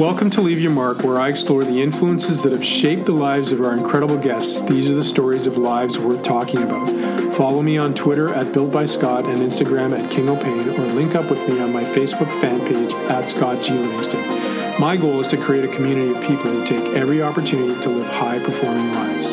Welcome to Leave Your Mark, where I explore the influences that have shaped the lives of our incredible guests. These are the stories of lives worth talking about. Follow me on Twitter at Built by Scott and Instagram at King O'Pain, or link up with me on my Facebook fan page at Scott G. Livingston. My goal is to create a community of people who take every opportunity to live high performing lives.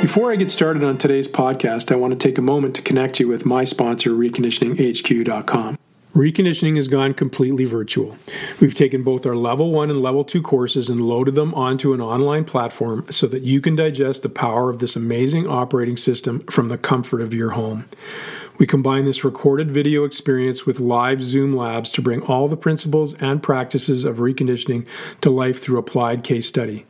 Before I get started on today's podcast, I want to take a moment to connect you with my sponsor, reconditioninghq.com. Reconditioning has gone completely virtual. We've taken both our level one and level two courses and loaded them onto an online platform so that you can digest the power of this amazing operating system from the comfort of your home. We combine this recorded video experience with live Zoom labs to bring all the principles and practices of reconditioning to life through applied case study.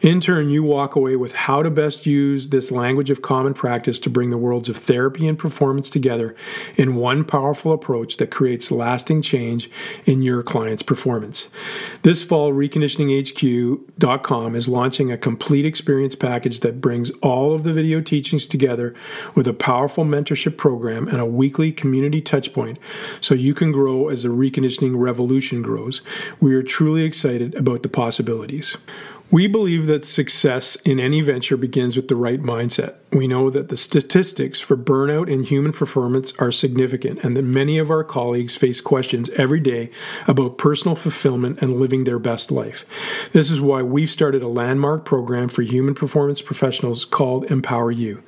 In turn, you walk away with how to best use this language of common practice to bring the worlds of therapy and performance together in one powerful approach that creates lasting change in your client's performance. This fall, reconditioninghq.com is launching a complete experience package that brings all of the video teachings together with a powerful mentorship program and a weekly community touchpoint so you can grow as the reconditioning revolution grows. We are truly excited about the possibilities. We believe that success in any venture begins with the right mindset. We know that the statistics for burnout in human performance are significant and that many of our colleagues face questions every day about personal fulfillment and living their best life. This is why we've started a landmark program for human performance professionals called Empower You.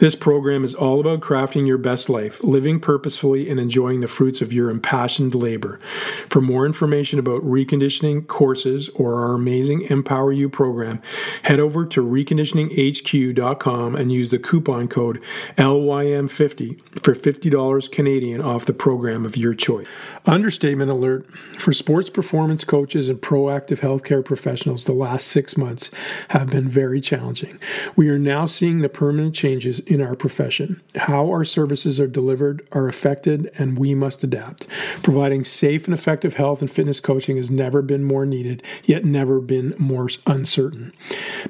This program is all about crafting your best life, living purposefully, and enjoying the fruits of your impassioned labor. For more information about reconditioning courses or our amazing Empower You program, head over to reconditioninghq.com and use use the coupon code LYM50 for $50 Canadian off the program of your choice. Understatement alert for sports performance coaches and proactive healthcare professionals, the last six months have been very challenging. We are now seeing the permanent changes in our profession. How our services are delivered are affected, and we must adapt. Providing safe and effective health and fitness coaching has never been more needed, yet never been more uncertain.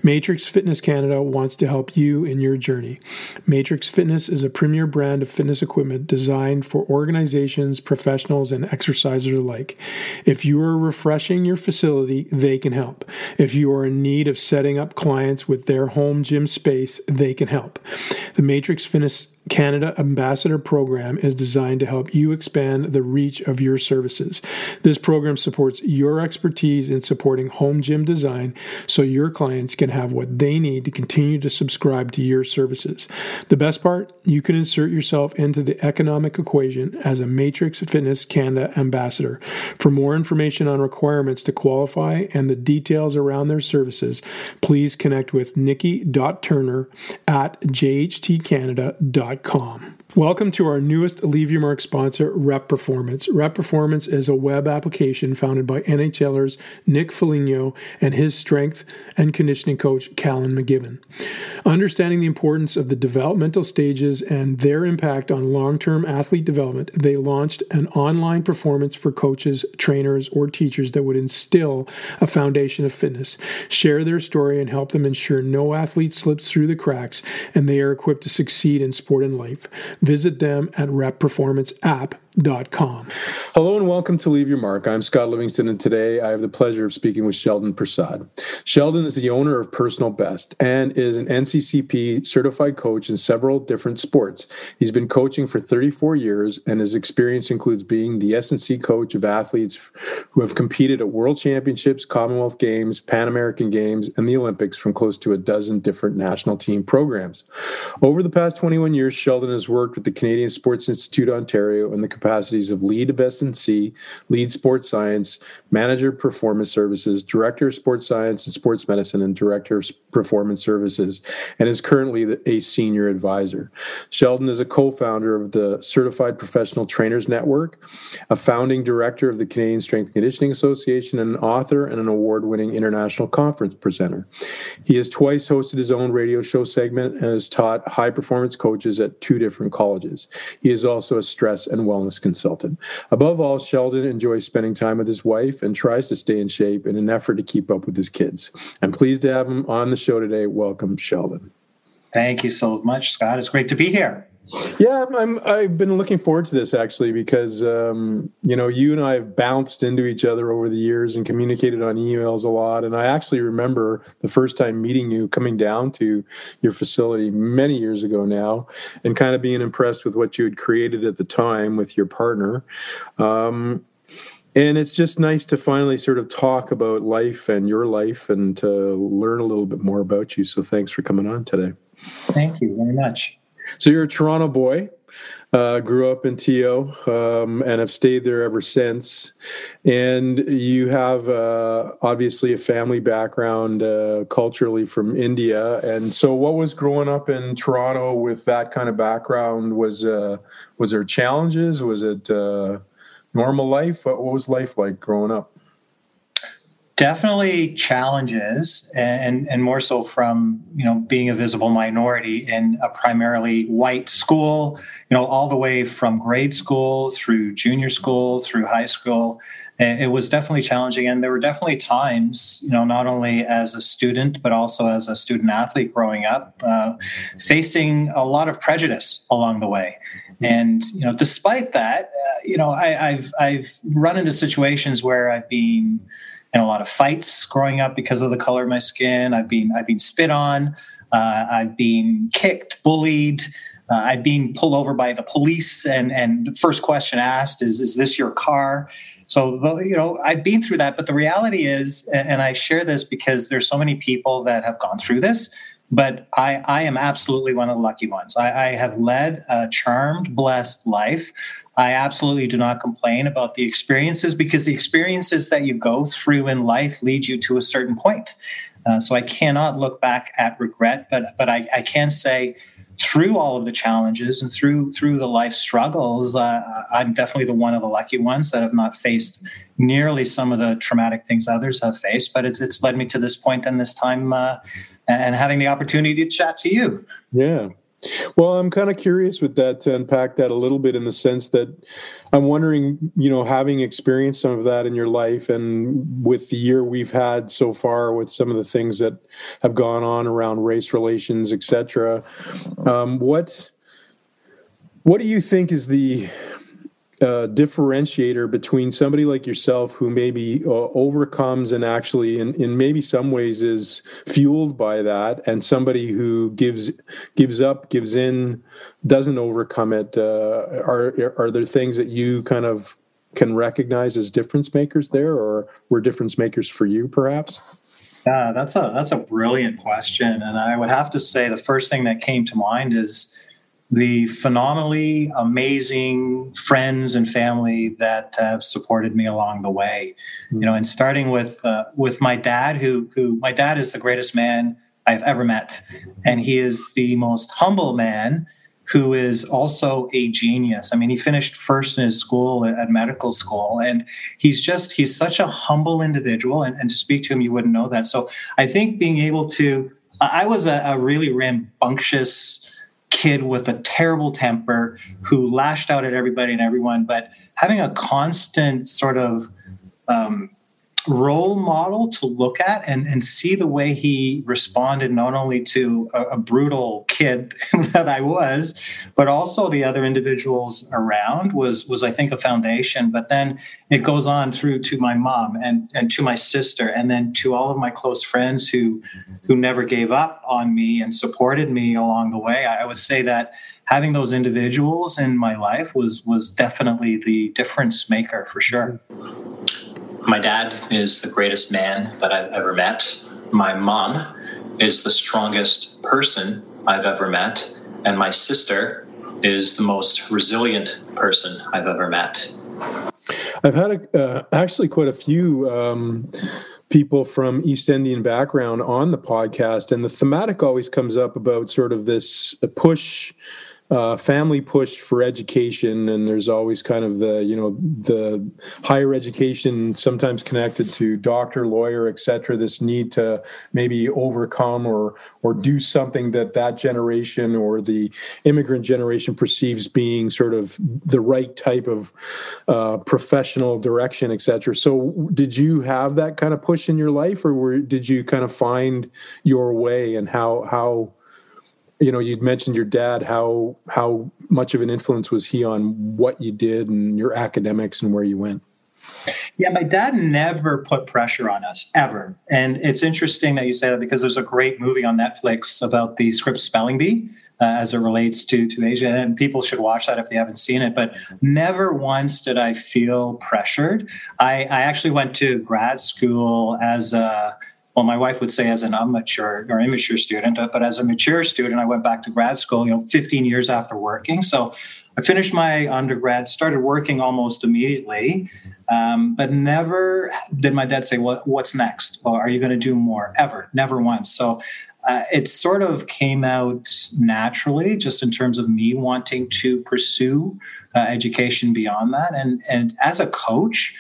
Matrix Fitness Canada wants to help you in your journey. Matrix Fitness is a premier brand of fitness equipment designed for organizations, professionals, and exercisers alike. If you are refreshing your facility, they can help. If you are in need of setting up clients with their home gym space, they can help. The Matrix Fitness Canada Ambassador Program is designed to help you expand the reach of your services. This program supports your expertise in supporting home gym design so your clients can have what they need to continue to subscribe to your services. The best part, you can insert yourself into the economic equation as a Matrix Fitness Canada Ambassador. For more information on requirements to qualify and the details around their services, please connect with nikki.turner at jhtcanada.com like calm. Welcome to our newest Leave Your Mark sponsor, Rep Performance. Rep Performance is a web application founded by NHLers Nick Foligno and his strength and conditioning coach, Callan McGibbon. Understanding the importance of the developmental stages and their impact on long term athlete development, they launched an online performance for coaches, trainers, or teachers that would instill a foundation of fitness, share their story, and help them ensure no athlete slips through the cracks and they are equipped to succeed in sport and life. Visit them at repperformanceapp.com. Hello and welcome to Leave Your Mark. I'm Scott Livingston, and today I have the pleasure of speaking with Sheldon Prasad. Sheldon is the owner of Personal Best and is an NCCP certified coach in several different sports. He's been coaching for 34 years, and his experience includes being the S&C coach of athletes who have competed at World Championships, Commonwealth Games, Pan American Games, and the Olympics from close to a dozen different national team programs. Over the past 21 years, Sheldon has worked with the Canadian Sports Institute Ontario and the capacities of lead of S&C, lead sports science, manager performance services, director of sports science and sports medicine, and director of performance services, and is currently a senior advisor. Sheldon is a co-founder of the Certified Professional Trainers Network, a founding director of the Canadian Strength and Conditioning Association, and an author and an award-winning international conference presenter. He has twice hosted his own radio show segment and has taught high performance coaches at two different colleges. He is also a stress and wellness consultant. Above all, Sheldon enjoys spending time with his wife and tries to stay in shape in an effort to keep up with his kids. I'm pleased to have him on the show today. Welcome, Sheldon. Thank you so much, Scott. It's great to be here. Yeah, I'm, i have been looking forward to this actually because um, you know you and I have bounced into each other over the years and communicated on emails a lot. And I actually remember the first time meeting you coming down to your facility many years ago now, and kind of being impressed with what you had created at the time with your partner. Um, and it's just nice to finally sort of talk about life and your life and to learn a little bit more about you. So thanks for coming on today. Thank you very much. So you're a Toronto boy, uh, grew up in TO, um, and have stayed there ever since. And you have uh, obviously a family background uh, culturally from India. And so, what was growing up in Toronto with that kind of background? Was uh, was there challenges? Was it uh, normal life? What was life like growing up? Definitely challenges and and more so from you know being a visible minority in a primarily white school you know all the way from grade school through junior school through high school. It was definitely challenging and there were definitely times you know not only as a student but also as a student athlete growing up uh, facing a lot of prejudice along the way. And you know despite that uh, you know I, i've i've run into situations where i've been in a lot of fights growing up because of the color of my skin. I've been I've been spit on. Uh, I've been kicked, bullied. Uh, I've been pulled over by the police, and and the first question asked is, "Is this your car?" So the, you know I've been through that, but the reality is, and I share this because there's so many people that have gone through this. But I, I am absolutely one of the lucky ones. I, I have led a charmed, blessed life. I absolutely do not complain about the experiences because the experiences that you go through in life lead you to a certain point. Uh, so I cannot look back at regret, but but I, I, can say through all of the challenges and through through the life struggles, uh, I'm definitely the one of the lucky ones that have not faced nearly some of the traumatic things others have faced. But it's it's led me to this point and this time, uh, and having the opportunity to chat to you. Yeah, well, I'm kind of curious with that to unpack that a little bit in the sense that I'm wondering, you know, having experienced some of that in your life and with the year we've had so far with some of the things that have gone on around race relations, etc. Um, what what do you think is the uh, differentiator between somebody like yourself who maybe uh, overcomes and actually in, in maybe some ways is fueled by that and somebody who gives gives up gives in doesn't overcome it uh, are are there things that you kind of can recognize as difference makers there or were difference makers for you perhaps? Yeah that's a that's a brilliant question and i would have to say the first thing that came to mind is the phenomenally amazing friends and family that have supported me along the way. Mm-hmm. You know, and starting with uh, with my dad, who who my dad is the greatest man I've ever met, and he is the most humble man who is also a genius. I mean, he finished first in his school at medical school, and he's just he's such a humble individual. And, and to speak to him, you wouldn't know that. So I think being able to, I was a, a really rambunctious kid with a terrible temper who lashed out at everybody and everyone, but having a constant sort of um, role model to look at and, and see the way he responded not only to a, a, brutal kid that I was, but also the other individuals around was was I think a foundation. But then it goes on through to my mom and, and to my sister and then to all of my close friends who who never gave up on me and supported me along the way. I, I would say that having those individuals in my life was was definitely the difference maker for sure. My dad is the greatest man that I've ever met. My mom is the strongest person I've ever met. And my sister is the most resilient person I've ever met. I've had a, uh, actually quite a few um, people from East Indian background on the podcast, and the thematic always comes up about sort of this push uh, family push for education, and there's always kind of the you know the higher education, sometimes connected to doctor, lawyer, etc. This need to maybe overcome or or do something that that generation or the immigrant generation perceives being sort of the right type of uh, professional direction, etc. So, did you have that kind of push in your life, or were, did you kind of find your way and how how you know you'd mentioned your dad how how much of an influence was he on what you did and your academics and where you went yeah my dad never put pressure on us ever and it's interesting that you say that because there's a great movie on netflix about the scripps spelling bee uh, as it relates to to Asia, and people should watch that if they haven't seen it. But never once did I feel pressured. I, I actually went to grad school as a well, my wife would say as an immature or immature student, but as a mature student, I went back to grad school, you know, 15 years after working. So I finished my undergrad, started working almost immediately, um, but never did my dad say, "What what's next? Or are you going to do more?" Ever, never once. So uh, it sort of came out naturally, just in terms of me wanting to pursue uh, education beyond that, and and as a coach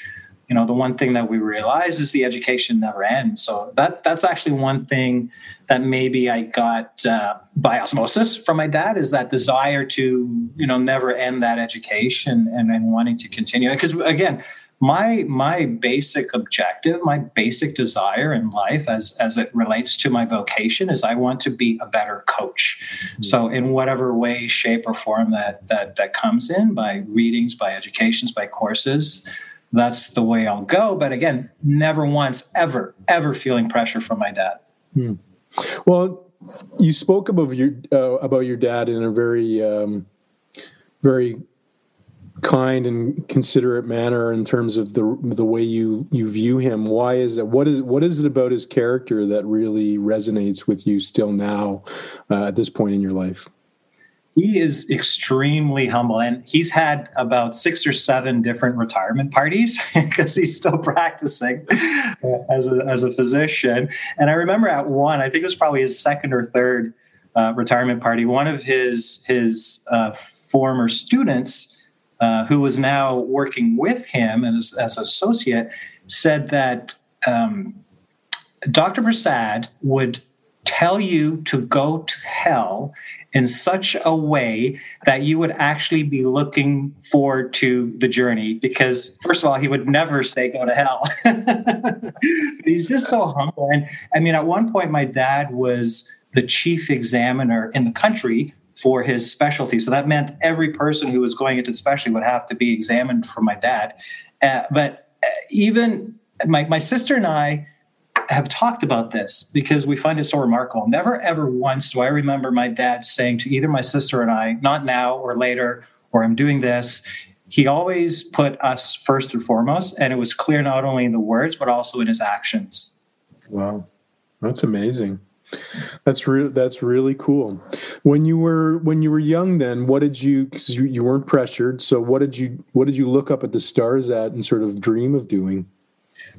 you know the one thing that we realize is the education never ends. So that that's actually one thing that maybe i got uh, by osmosis from my dad is that desire to you know never end that education and, and wanting to continue because again my my basic objective my basic desire in life as as it relates to my vocation is i want to be a better coach. Mm-hmm. so in whatever way shape or form that that that comes in by readings by educations by courses that's the way I'll go. But again, never once, ever, ever feeling pressure from my dad. Hmm. Well, you spoke about your uh, about your dad in a very um, very kind and considerate manner in terms of the the way you you view him why is it what is what is it about his character that really resonates with you still now uh, at this point in your life he is extremely humble and he's had about six or seven different retirement parties because he's still practicing as a, as a physician. And i remember at one i think it was probably his second or third uh, retirement party one of his his uh, former students uh, who was now working with him as, as an associate said that um, dr prasad would tell you to go to hell in such a way that you would actually be looking forward to the journey because first of all he would never say go to hell. He's just so humble. And i mean at one point my dad was the chief examiner in the country for his specialty. So that meant every person who was going into the specialty would have to be examined for my dad. Uh, but uh, even my, my sister and i have talked about this because we find it so remarkable. Never ever once do I remember my dad saying to either my sister and I, not now or later, or I'm doing this. He always put us first and foremost, and it was clear not only in the words but also in his actions. Wow, that's amazing. That's real. That's really cool. When you were when you were young, then what did you? Because you, you weren't pressured. So what did you what did you look up at the stars at and sort of dream of doing?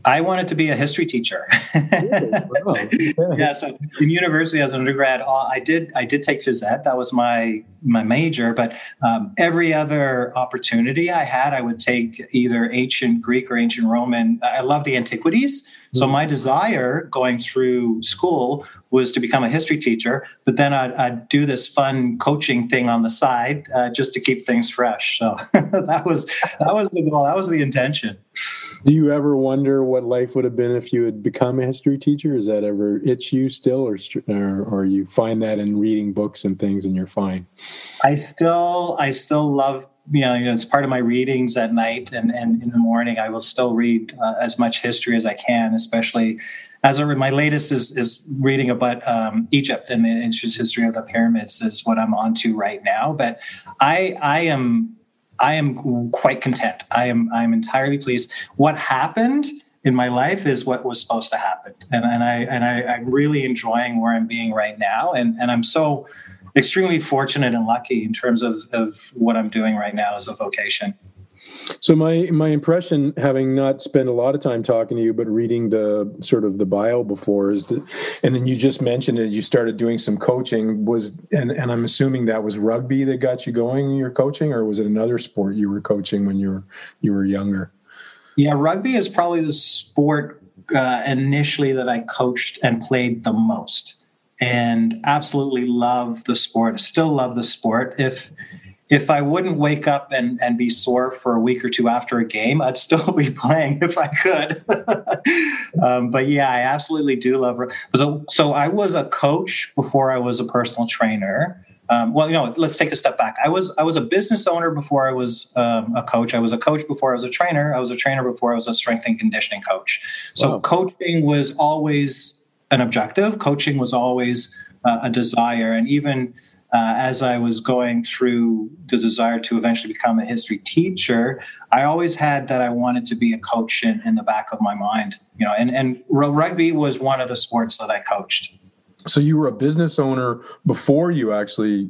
I wanted to be a history teacher. yeah. So in university as an undergrad, uh, I did I did take phys ed. That was my my major. But um, every other opportunity I had, I would take either ancient Greek or ancient Roman. I love the antiquities. So mm-hmm. my desire going through school was to become a history teacher, but then I'd, I'd do this fun coaching thing on the side uh, just to keep things fresh. So that was that was the goal. That was the intention. Do you ever wonder what life would have been if you had become a history teacher? Is that ever itch you still, or or, or you find that in reading books and things, and you're fine? I still I still love you know, you know, it's part of my readings at night and, and in the morning. I will still read uh, as much history as I can, especially as a, my latest is is reading about um, Egypt and the ancient history of the pyramids is what I'm on to right now. But I I am I am quite content. I am I am entirely pleased. What happened in my life is what was supposed to happen, and and I and I, I'm really enjoying where I'm being right now, and and I'm so extremely fortunate and lucky in terms of of what I'm doing right now as a vocation. So my my impression, having not spent a lot of time talking to you, but reading the sort of the bio before, is that, and then you just mentioned it. You started doing some coaching. Was and and I'm assuming that was rugby that got you going. In your coaching, or was it another sport you were coaching when you were you were younger? Yeah, rugby is probably the sport uh, initially that I coached and played the most, and absolutely love the sport. Still love the sport. If if I wouldn't wake up and, and be sore for a week or two after a game, I'd still be playing if I could. um, but yeah, I absolutely do love. So, so I was a coach before I was a personal trainer. Um, well, you know, let's take a step back. I was I was a business owner before I was um, a coach. I was a coach before I was a trainer. I was a trainer before I was a strength and conditioning coach. So wow. coaching was always an objective. Coaching was always uh, a desire, and even uh, as I was going through the desire to eventually become a history teacher, I always had that I wanted to be a coach in, in the back of my mind. You know, and and rugby was one of the sports that I coached. So you were a business owner before you actually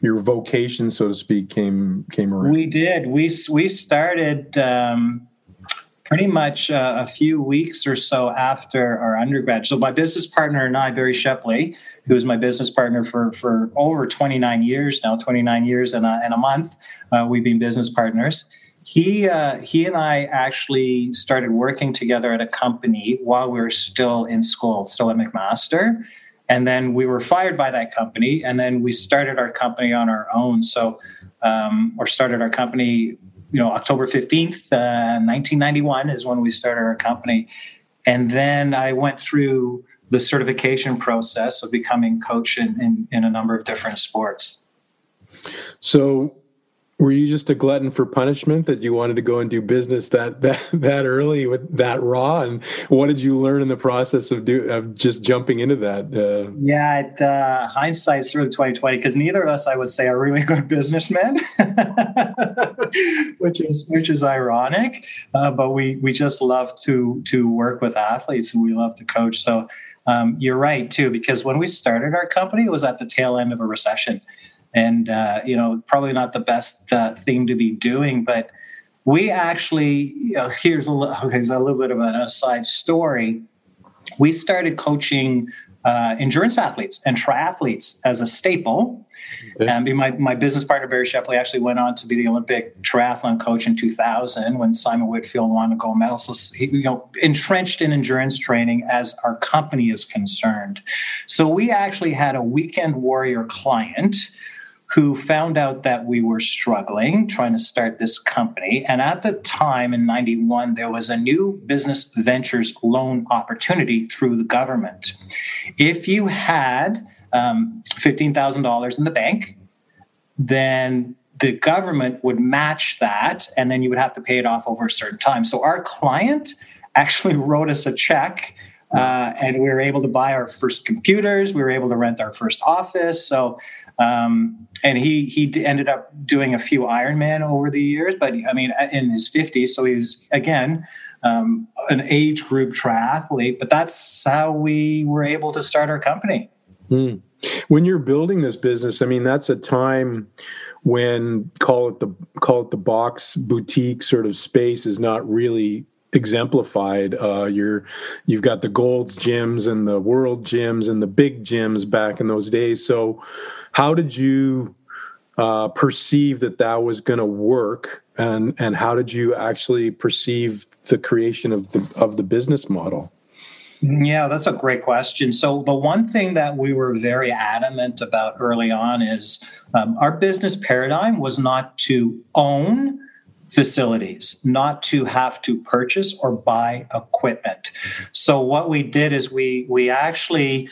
your vocation, so to speak, came came around. We did. We we started. Um, pretty much uh, a few weeks or so after our undergrad. So my business partner and I, Barry Shepley, who is my business partner for for over 29 years now, 29 years and a, and a month, uh, we've been business partners. He uh, he and I actually started working together at a company while we were still in school, still at McMaster. And then we were fired by that company, and then we started our company on our own. So, um, or started our company you know, October 15th, uh, 1991 is when we started our company. And then I went through the certification process of becoming coach in, in, in a number of different sports. So were you just a glutton for punishment that you wanted to go and do business that that that early with that raw? And what did you learn in the process of do of just jumping into that uh... yeah it, uh, hindsight's really 2020 because neither of us i would say are really good businessmen which is which is ironic uh, but we we just love to to work with athletes and we love to coach. So um, you're right too because when we started our company it was at the tail end of a recession and uh, you know probably not the best uh, thing to be doing but we actually you know, here's a, here's a little bit of an aside story. We started coaching uh, endurance athletes and triathletes as a staple. Okay. and my, my business partner barry shepley actually went on to be the olympic triathlon coach in 2000 when simon whitfield won a gold medal. So he, you know entrenched in endurance training as our company is concerned. So we actually had a weekend warrior client who found out that we were struggling trying to start this company. And at the time in 91, there was a new business ventures loan opportunity through the government. If you had um, $15,000 in the bank, then the government would match that and then you would have to pay it off over a certain time. So our client actually wrote us a check. Uh, and we were able to buy our first computers. We were able to rent our first office. So um, and he he ended up doing a few Ironman over the years, but I mean, in his 50s, so he was again um, an age group triathlete. But that's how we were able to start our company. Mm. When you're building this business, I mean, that's a time when call it the call it the box boutique sort of space is not really exemplified. Uh, you're you've got the Gold's gyms and the World gyms and the big gyms back in those days. So how did you uh, perceive that that was going to work, and and how did you actually perceive the creation of the of the business model? Yeah, that's a great question. So, the one thing that we were very adamant about early on is um, our business paradigm was not to own facilities, not to have to purchase or buy equipment. So, what we did is we we actually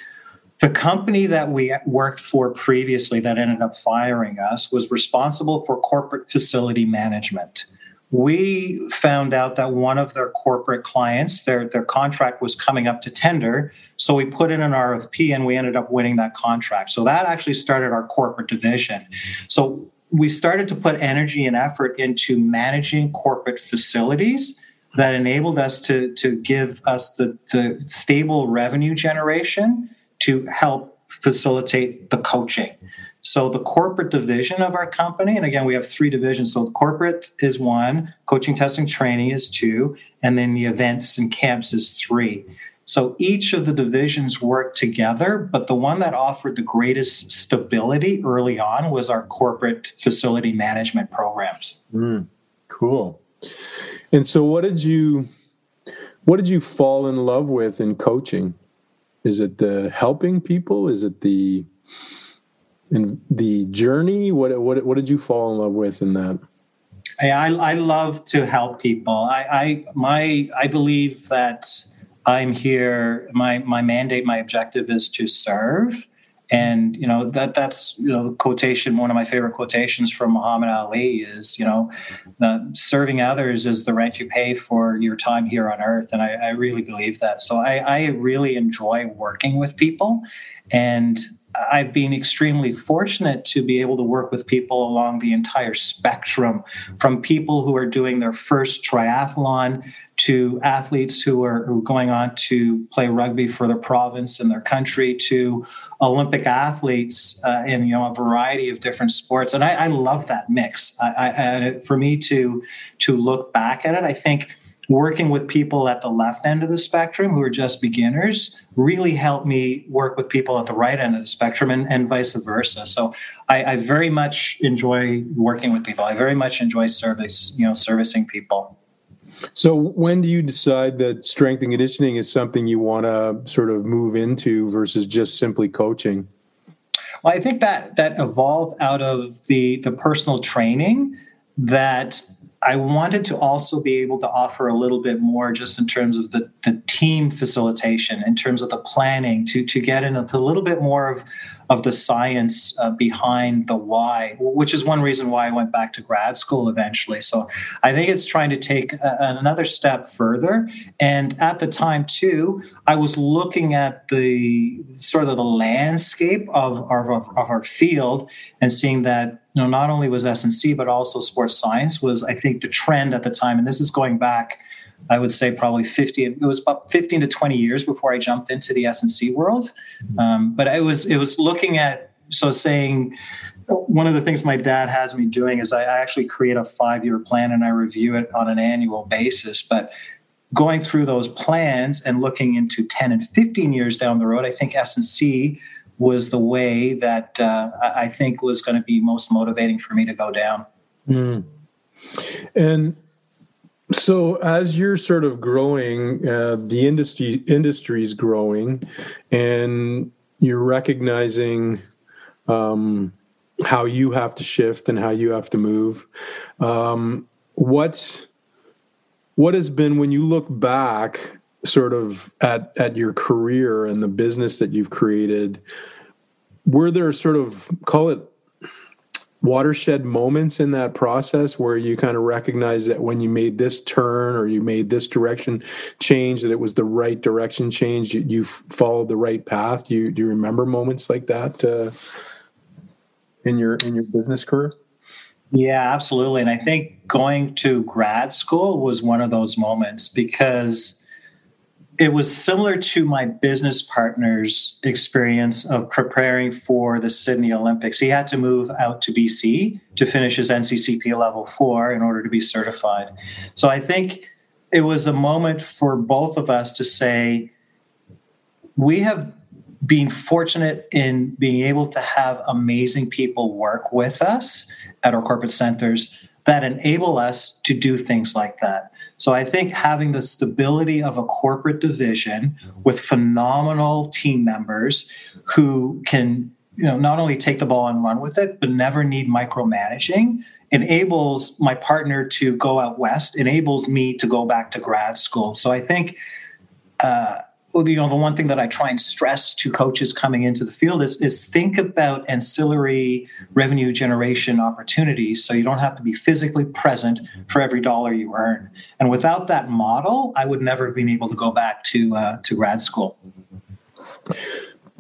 the company that we worked for previously that ended up firing us was responsible for corporate facility management. We found out that one of their corporate clients, their, their contract was coming up to tender. So we put in an RFP and we ended up winning that contract. So that actually started our corporate division. So we started to put energy and effort into managing corporate facilities that enabled us to, to give us the, the stable revenue generation to help facilitate the coaching. So the corporate division of our company, and again, we have three divisions. So corporate is one, coaching, testing, training is two, and then the events and camps is three. So each of the divisions work together, but the one that offered the greatest stability early on was our corporate facility management programs. Mm, cool. And so what did you what did you fall in love with in coaching? Is it the helping people? Is it the in the journey? What what what did you fall in love with in that? I I love to help people. I I my I believe that I'm here. My my mandate, my objective is to serve, and you know that that's you know quotation. One of my favorite quotations from Muhammad Ali is you know, serving others is the rent you pay for your time here on earth, and I, I really believe that. So I, I really enjoy working with people, and I've been extremely fortunate to be able to work with people along the entire spectrum from people who are doing their first triathlon to athletes who are, who are going on to play rugby for their province and their country to Olympic athletes uh, in you know a variety of different sports. And I, I love that mix. I, I, for me to to look back at it, I think working with people at the left end of the spectrum who are just beginners really helped me work with people at the right end of the spectrum and, and vice versa. So I, I, very much enjoy working with people. I very much enjoy service, you know, servicing people. So when do you decide that strength and conditioning is something you want to sort of move into versus just simply coaching? Well, I think that that evolved out of the the personal training that I wanted to also be able to offer a little bit more just in terms of the, the team facilitation, in terms of the planning, to, to get into a little bit more of, of the science uh, behind the why, which is one reason why I went back to grad school eventually. So I think it's trying to take a, another step further. And at the time, too, I was looking at the sort of the landscape of, of, of our field and seeing that you know, not only was S&C, but also sports science was, I think, the trend at the time. And this is going back, I would say, probably 50. It was about 15 to 20 years before I jumped into the S&C world. Um, but it was it was looking at so saying one of the things my dad has me doing is I actually create a five year plan and I review it on an annual basis. But going through those plans and looking into 10 and 15 years down the road, I think S&C was the way that uh, I think was going to be most motivating for me to go down. Mm. And so, as you're sort of growing, uh, the industry industry is growing, and you're recognizing um, how you have to shift and how you have to move. Um, what what has been when you look back sort of at at your career and the business that you've created were there sort of call it watershed moments in that process where you kind of recognize that when you made this turn or you made this direction change that it was the right direction change you, you followed the right path? Do you do you remember moments like that uh, in your in your business career? Yeah absolutely. And i think going to grad school was one of those moments because it was similar to my business partner's experience of preparing for the Sydney Olympics. He had to move out to BC to finish his NCCP level four in order to be certified. So I think it was a moment for both of us to say, we have been fortunate in being able to have amazing people work with us at our corporate centers that enable us to do things like that. So I think having the stability of a corporate division with phenomenal team members who can you know not only take the ball and run with it but never need micromanaging enables my partner to go out west enables me to go back to grad school. So i think uh, you know the one thing that I try and stress to coaches coming into the field is is think about ancillary revenue generation opportunities so you don't have to be physically present for every dollar you earn. And without that model, I would never have been able to go back to uh, to grad school.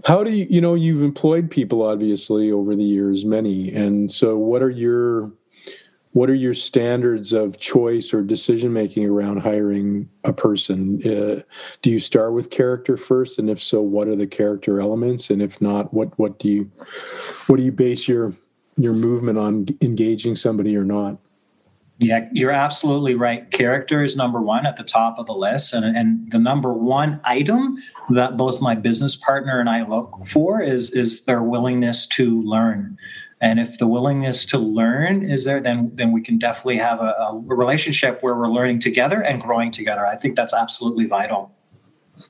How do you you know you've employed people obviously over the years many and so what are your what are your standards of choice or decision making around hiring a person? Uh, do you start with character first? And if so what are the character elements? And if not what what do you what do you base your your movement on engaging somebody or not? Yeah you're absolutely right. Character is number one at the top of the list. And, and the number one item that both my business partner and i look for is is their willingness to learn and if the willingness to learn is there, then then we can definitely have a, a relationship where we're learning together and growing together. I think that's absolutely vital.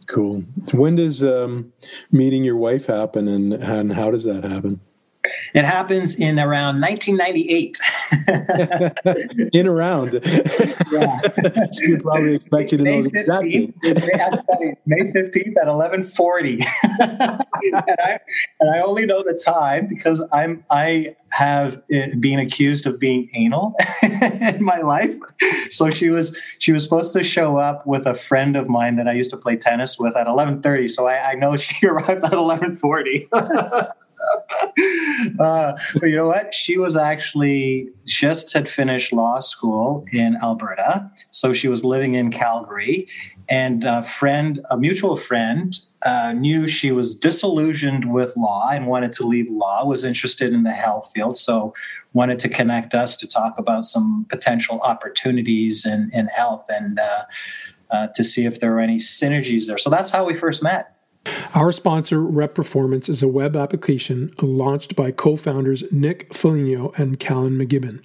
Cool. When does um, meeting your wife happen, and and how does that happen? It happens in around 1998. in around. yeah. she would probably expect you to May know 15th, exactly. May, May 15th at 1140. and, I, and I only know the time because I'm I have eh, been accused of being anal in my life. So she was she was supposed to show up with a friend of mine that I used to play tennis with at 11:30. So I, I know she arrived at 11:40. uh, but you know what? She was actually just had finished law school in Alberta, so she was living in Calgary. And a friend, a mutual friend, uh, knew she was disillusioned with law and wanted to leave law. Was interested in the health field, so wanted to connect us to talk about some potential opportunities in in health and uh, uh, to see if there were any synergies there. So that's how we first met. Our sponsor, Rep Performance, is a web application launched by co founders Nick Foligno and Callan McGibbon.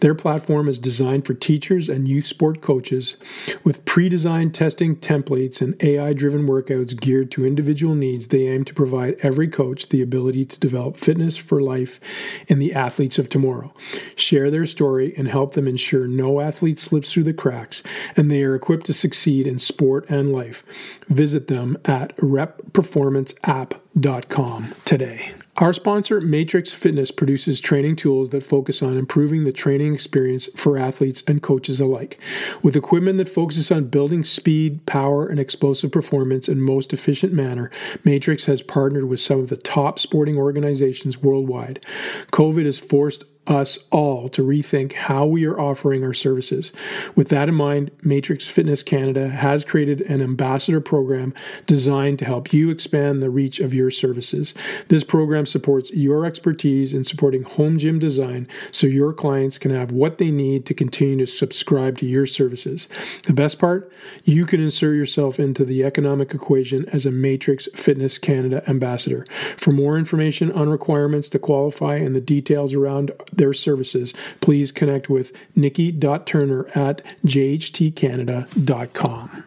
Their platform is designed for teachers and youth sport coaches with pre designed testing templates and AI driven workouts geared to individual needs. They aim to provide every coach the ability to develop fitness for life in the athletes of tomorrow, share their story, and help them ensure no athlete slips through the cracks and they are equipped to succeed in sport and life. Visit them at Rep performanceapp.com today. Our sponsor, Matrix Fitness, produces training tools that focus on improving the training experience for athletes and coaches alike. With equipment that focuses on building speed, power, and explosive performance in most efficient manner, Matrix has partnered with some of the top sporting organizations worldwide. COVID has forced us all to rethink how we are offering our services. With that in mind, Matrix Fitness Canada has created an ambassador program designed to help you expand the reach of your services. This program supports your expertise in supporting home gym design so your clients can have what they need to continue to subscribe to your services. The best part, you can insert yourself into the economic equation as a Matrix Fitness Canada ambassador. For more information on requirements to qualify and the details around their services, please connect with nikki.turner at jhtcanada.com.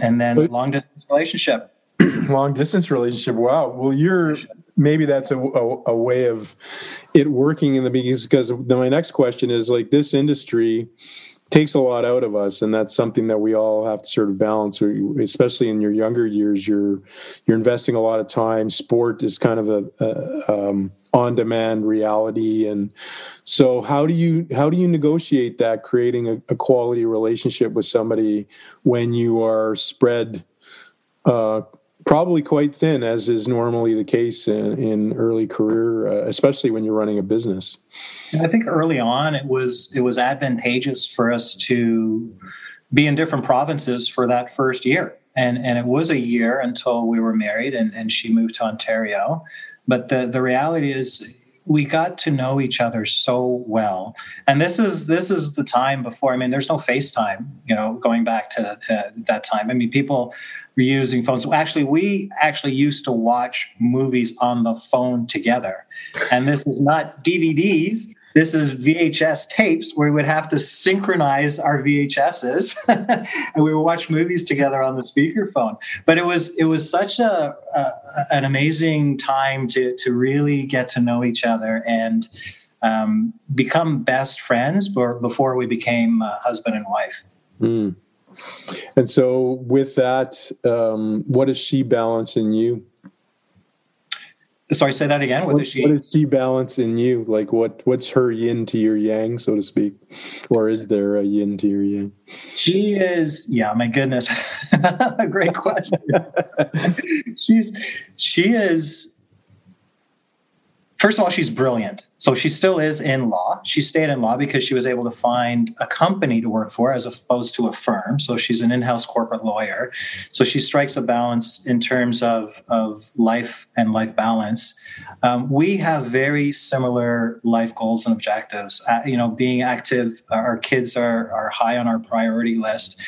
And then long distance relationship. long distance relationship. Wow. Well, you're maybe that's a, a, a way of it working in the beginning because my next question is like this industry takes a lot out of us and that's something that we all have to sort of balance. Especially in your younger years you're you're investing a lot of time. Sport is kind of a, a um, on demand reality. And so how do you how do you negotiate that creating a, a quality relationship with somebody when you are spread uh, probably quite thin, as is normally the case in, in early career, uh, especially when you're running a business. I think early on it was it was advantageous for us to be in different provinces for that first year, and and it was a year until we were married, and and she moved to Ontario. But the the reality is we got to know each other so well and this is this is the time before i mean there's no facetime you know going back to, to that time i mean people were using phones so actually we actually used to watch movies on the phone together and this is not dvds this is VHS tapes where we would have to synchronize our VHSs and we would watch movies together on the speakerphone. But it was it was such a, a an amazing time to to really get to know each other and um, become best friends before we became uh, husband and wife. Mm. And so, with that, um, what does she balance in you? Sorry, say that again. What, what does she? What does she balance in you? Like, what what's her yin to your yang, so to speak, or is there a yin to your yang? She is. Yeah, my goodness, great question. She's she is first of all, she's brilliant. So she still is in law. She stayed in law because she was able to find a company to work for as opposed to a firm. So she's an in house corporate lawyer. So she strikes a balance in terms of, of life and life balance. Um, we have very similar life goals and objectives. Uh, you know, being active, our kids are, are high on our priority list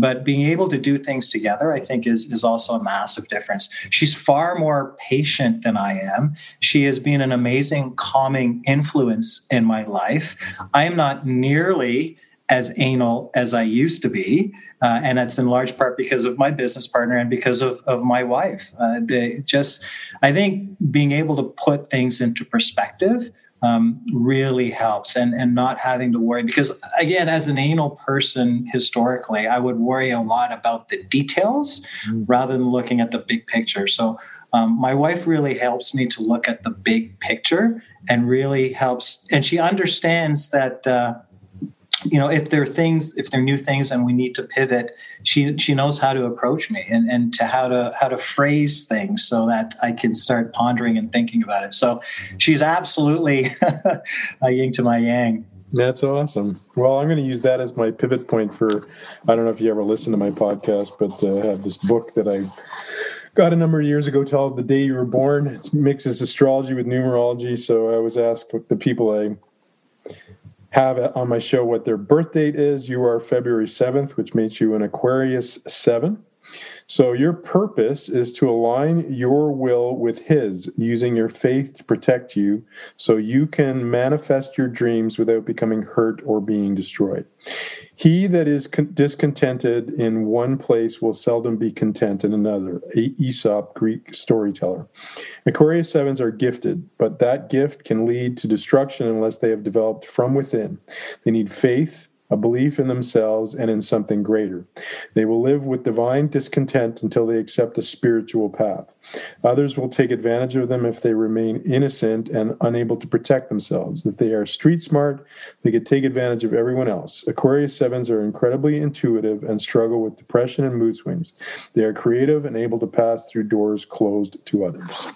but being able to do things together i think is is also a massive difference she's far more patient than i am she has been an amazing calming influence in my life i am not nearly as anal as I used to be. Uh, and that's in large part because of my business partner and because of, of my wife. Uh, they just, I think being able to put things into perspective um, really helps and, and not having to worry. Because again, as an anal person historically, I would worry a lot about the details mm. rather than looking at the big picture. So um, my wife really helps me to look at the big picture and really helps, and she understands that. Uh, you know if there are things if there are new things and we need to pivot she she knows how to approach me and and to how to how to phrase things so that i can start pondering and thinking about it so she's absolutely a yin to my yang that's awesome. Well, I'm going to use that as my pivot point for. I don't know if you ever listen to my podcast, but uh, I have this book that I got a number of years ago called "The Day You Were Born." It mixes astrology with numerology. So I was asked the people I have on my show what their birth date is. You are February 7th, which makes you an Aquarius 7. So, your purpose is to align your will with His, using your faith to protect you so you can manifest your dreams without becoming hurt or being destroyed. He that is con- discontented in one place will seldom be content in another. A Aesop, Greek storyteller. Aquarius sevens are gifted, but that gift can lead to destruction unless they have developed from within. They need faith, a belief in themselves and in something greater. They will live with divine discontent until they accept a spiritual path. Others will take advantage of them if they remain innocent and unable to protect themselves. If they are street smart, they could take advantage of everyone else. Aquarius sevens are incredibly intuitive and struggle with depression and mood swings. They are creative and able to pass through doors closed to others.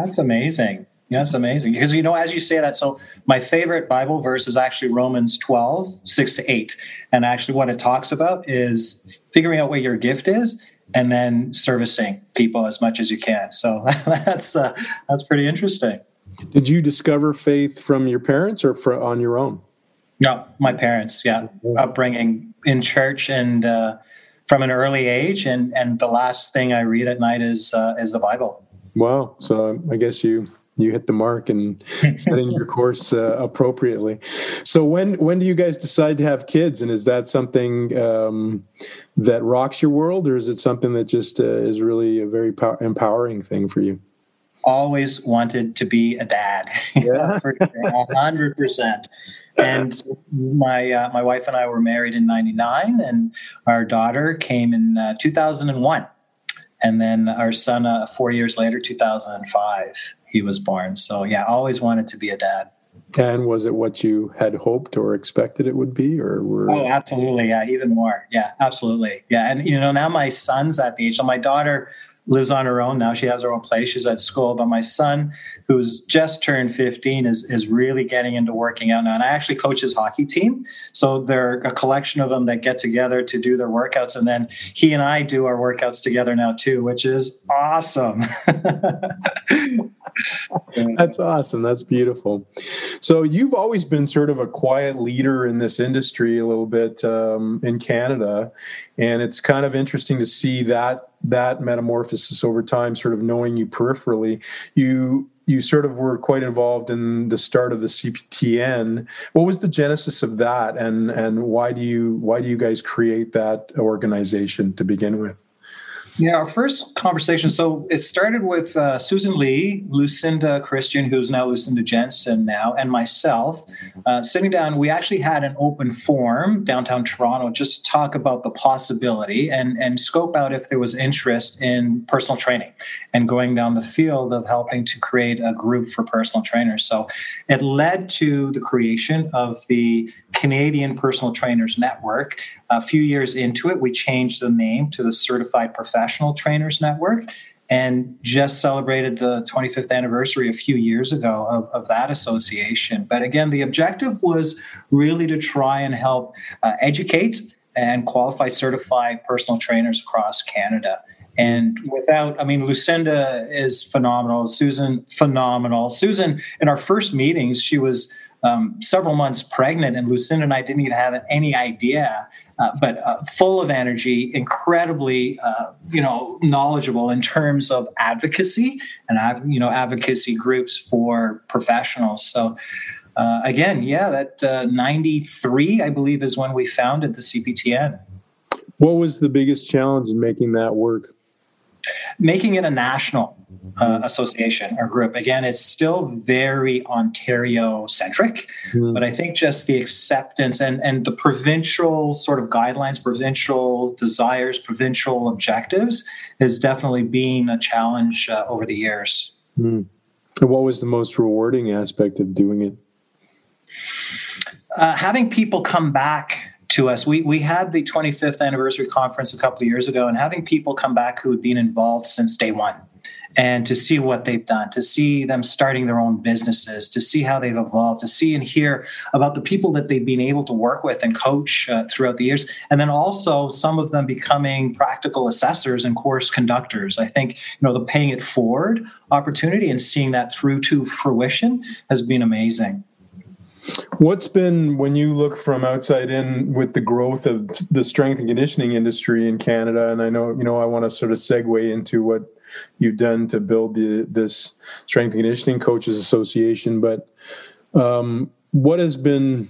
That's amazing. Yeah, that's amazing. Because, you know, as you say that, so my favorite Bible verse is actually Romans 12, 6 to 8. And actually, what it talks about is figuring out what your gift is and then servicing people as much as you can. So that's uh, that's pretty interesting. Did you discover faith from your parents or for, on your own? No, my parents. Yeah, upbringing in church and uh, from an early age, and and the last thing I read at night is uh, is the Bible. Wow. So I guess you you hit the mark and setting your course uh, appropriately. So when when do you guys decide to have kids, and is that something um, that rocks your world, or is it something that just uh, is really a very pow- empowering thing for you? Always wanted to be a dad, yeah, hundred percent. And my uh, my wife and I were married in '99, and our daughter came in uh, 2001 and then our son uh, four years later 2005 he was born. So yeah, always wanted to be a dad. And was it what you had hoped or expected it would be, or were? Oh, absolutely, yeah, even more, yeah, absolutely, yeah. And you know, now my son's at the age. So my daughter lives on her own now. She has her own place. She's at school. But my son, who's just turned 15, is, is really getting into working out now. And I actually coach his hockey team. So they're a collection of them that get together to do their workouts. And then he and I do our workouts together now too, which is awesome. That's awesome. That's beautiful. So you've always been sort of a quiet leader in this industry a little bit um, in Canada, and it's kind of interesting to see that that metamorphosis over time. Sort of knowing you peripherally, you you sort of were quite involved in the start of the CPTN. What was the genesis of that, and and why do you why do you guys create that organization to begin with? Yeah, our first conversation. So it started with uh, Susan Lee, Lucinda Christian, who's now Lucinda Jensen now, and myself uh, sitting down. We actually had an open forum downtown Toronto just to talk about the possibility and, and scope out if there was interest in personal training and going down the field of helping to create a group for personal trainers. So it led to the creation of the Canadian Personal Trainers Network. A few years into it, we changed the name to the Certified Professional Trainers Network and just celebrated the 25th anniversary a few years ago of, of that association. But again, the objective was really to try and help uh, educate and qualify certified personal trainers across Canada. And without, I mean, Lucinda is phenomenal. Susan, phenomenal. Susan, in our first meetings, she was um, several months pregnant, and Lucinda and I didn't even have any idea, uh, but uh, full of energy, incredibly, uh, you know, knowledgeable in terms of advocacy and you know advocacy groups for professionals. So uh, again, yeah, that uh, 93, I believe, is when we founded the CPTN. What was the biggest challenge in making that work? Making it a national uh, association or group. Again, it's still very Ontario centric, mm. but I think just the acceptance and, and the provincial sort of guidelines, provincial desires, provincial objectives has definitely been a challenge uh, over the years. Mm. And what was the most rewarding aspect of doing it? Uh, having people come back to us. We we had the 25th anniversary conference a couple of years ago, and having people come back who had been involved since day one, and to see what they've done, to see them starting their own businesses, to see how they've evolved, to see and hear about the people that they've been able to work with and coach uh, throughout the years, and then also some of them becoming practical assessors and course conductors. I think you know the paying it forward opportunity and seeing that through to fruition has been amazing. What's been when you look from outside in with the growth of the strength and conditioning industry in Canada? And I know you know I want to sort of segue into what you've done to build the, this strength and conditioning coaches association. But um, what has been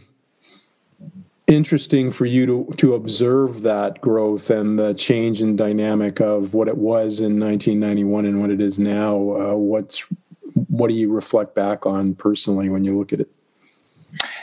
interesting for you to to observe that growth and the change in dynamic of what it was in 1991 and what it is now? Uh, what's what do you reflect back on personally when you look at it?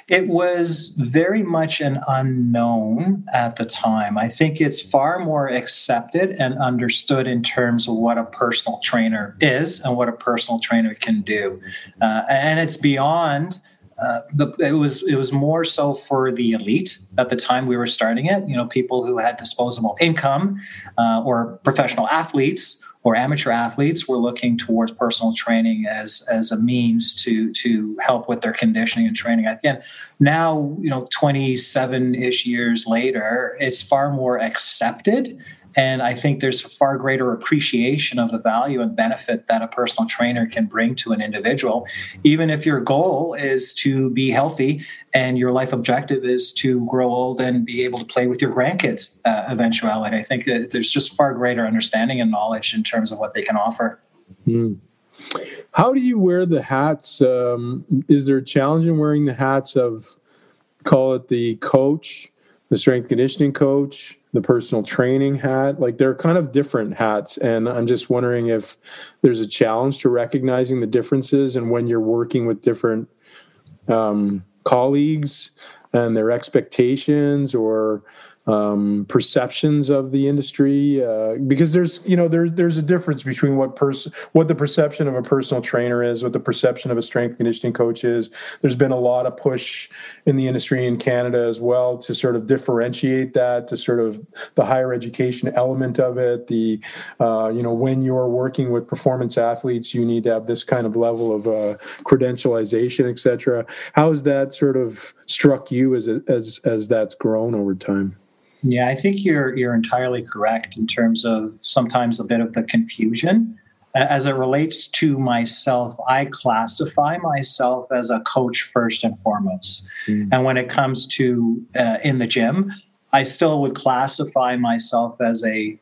It was very much an unknown at the time. I think it's far more accepted and understood in terms of what a personal trainer is and what a personal trainer can do. Uh, and it's beyond. Uh, the, it was it was more so for the elite at the time we were starting it. You know, people who had disposable income uh, or professional athletes or amateur athletes were looking towards personal training as as a means to to help with their conditioning and training. Again, now you know, 27 ish years later, it's far more accepted and I think there's far greater appreciation of the value and benefit that a personal trainer can bring to an individual. Even if your goal is to be healthy and your life objective is to grow old and be able to play with your grandkids uh, eventuality, I think there's just far greater understanding and knowledge in terms of what they can offer. Mm. How do you wear the hats? Um, is there a challenge in wearing the hats of, call it the coach, the strength conditioning coach, the personal training hat. Like they're kind of different hats and i'm just wondering if there's a challenge to recognizing the differences and when you're working with different um, colleagues and their expectations or um, perceptions of the industry uh, because there's you know there's there's a difference between what person what the perception of a personal trainer is what the perception of a strength conditioning coach is. There's been a lot of push in the industry in Canada as well to sort of differentiate that to sort of the higher education element of it the uh, you know when you're working with performance athletes you need to have this kind of level of uh, credentialization etc how has that sort of struck you as as as that's grown over time yeah, I think you're you're entirely correct in terms of sometimes a bit of the confusion. As it relates to myself, I classify myself as a coach first and foremost. Mm. And when it comes to uh, in the gym, I still would classify myself as a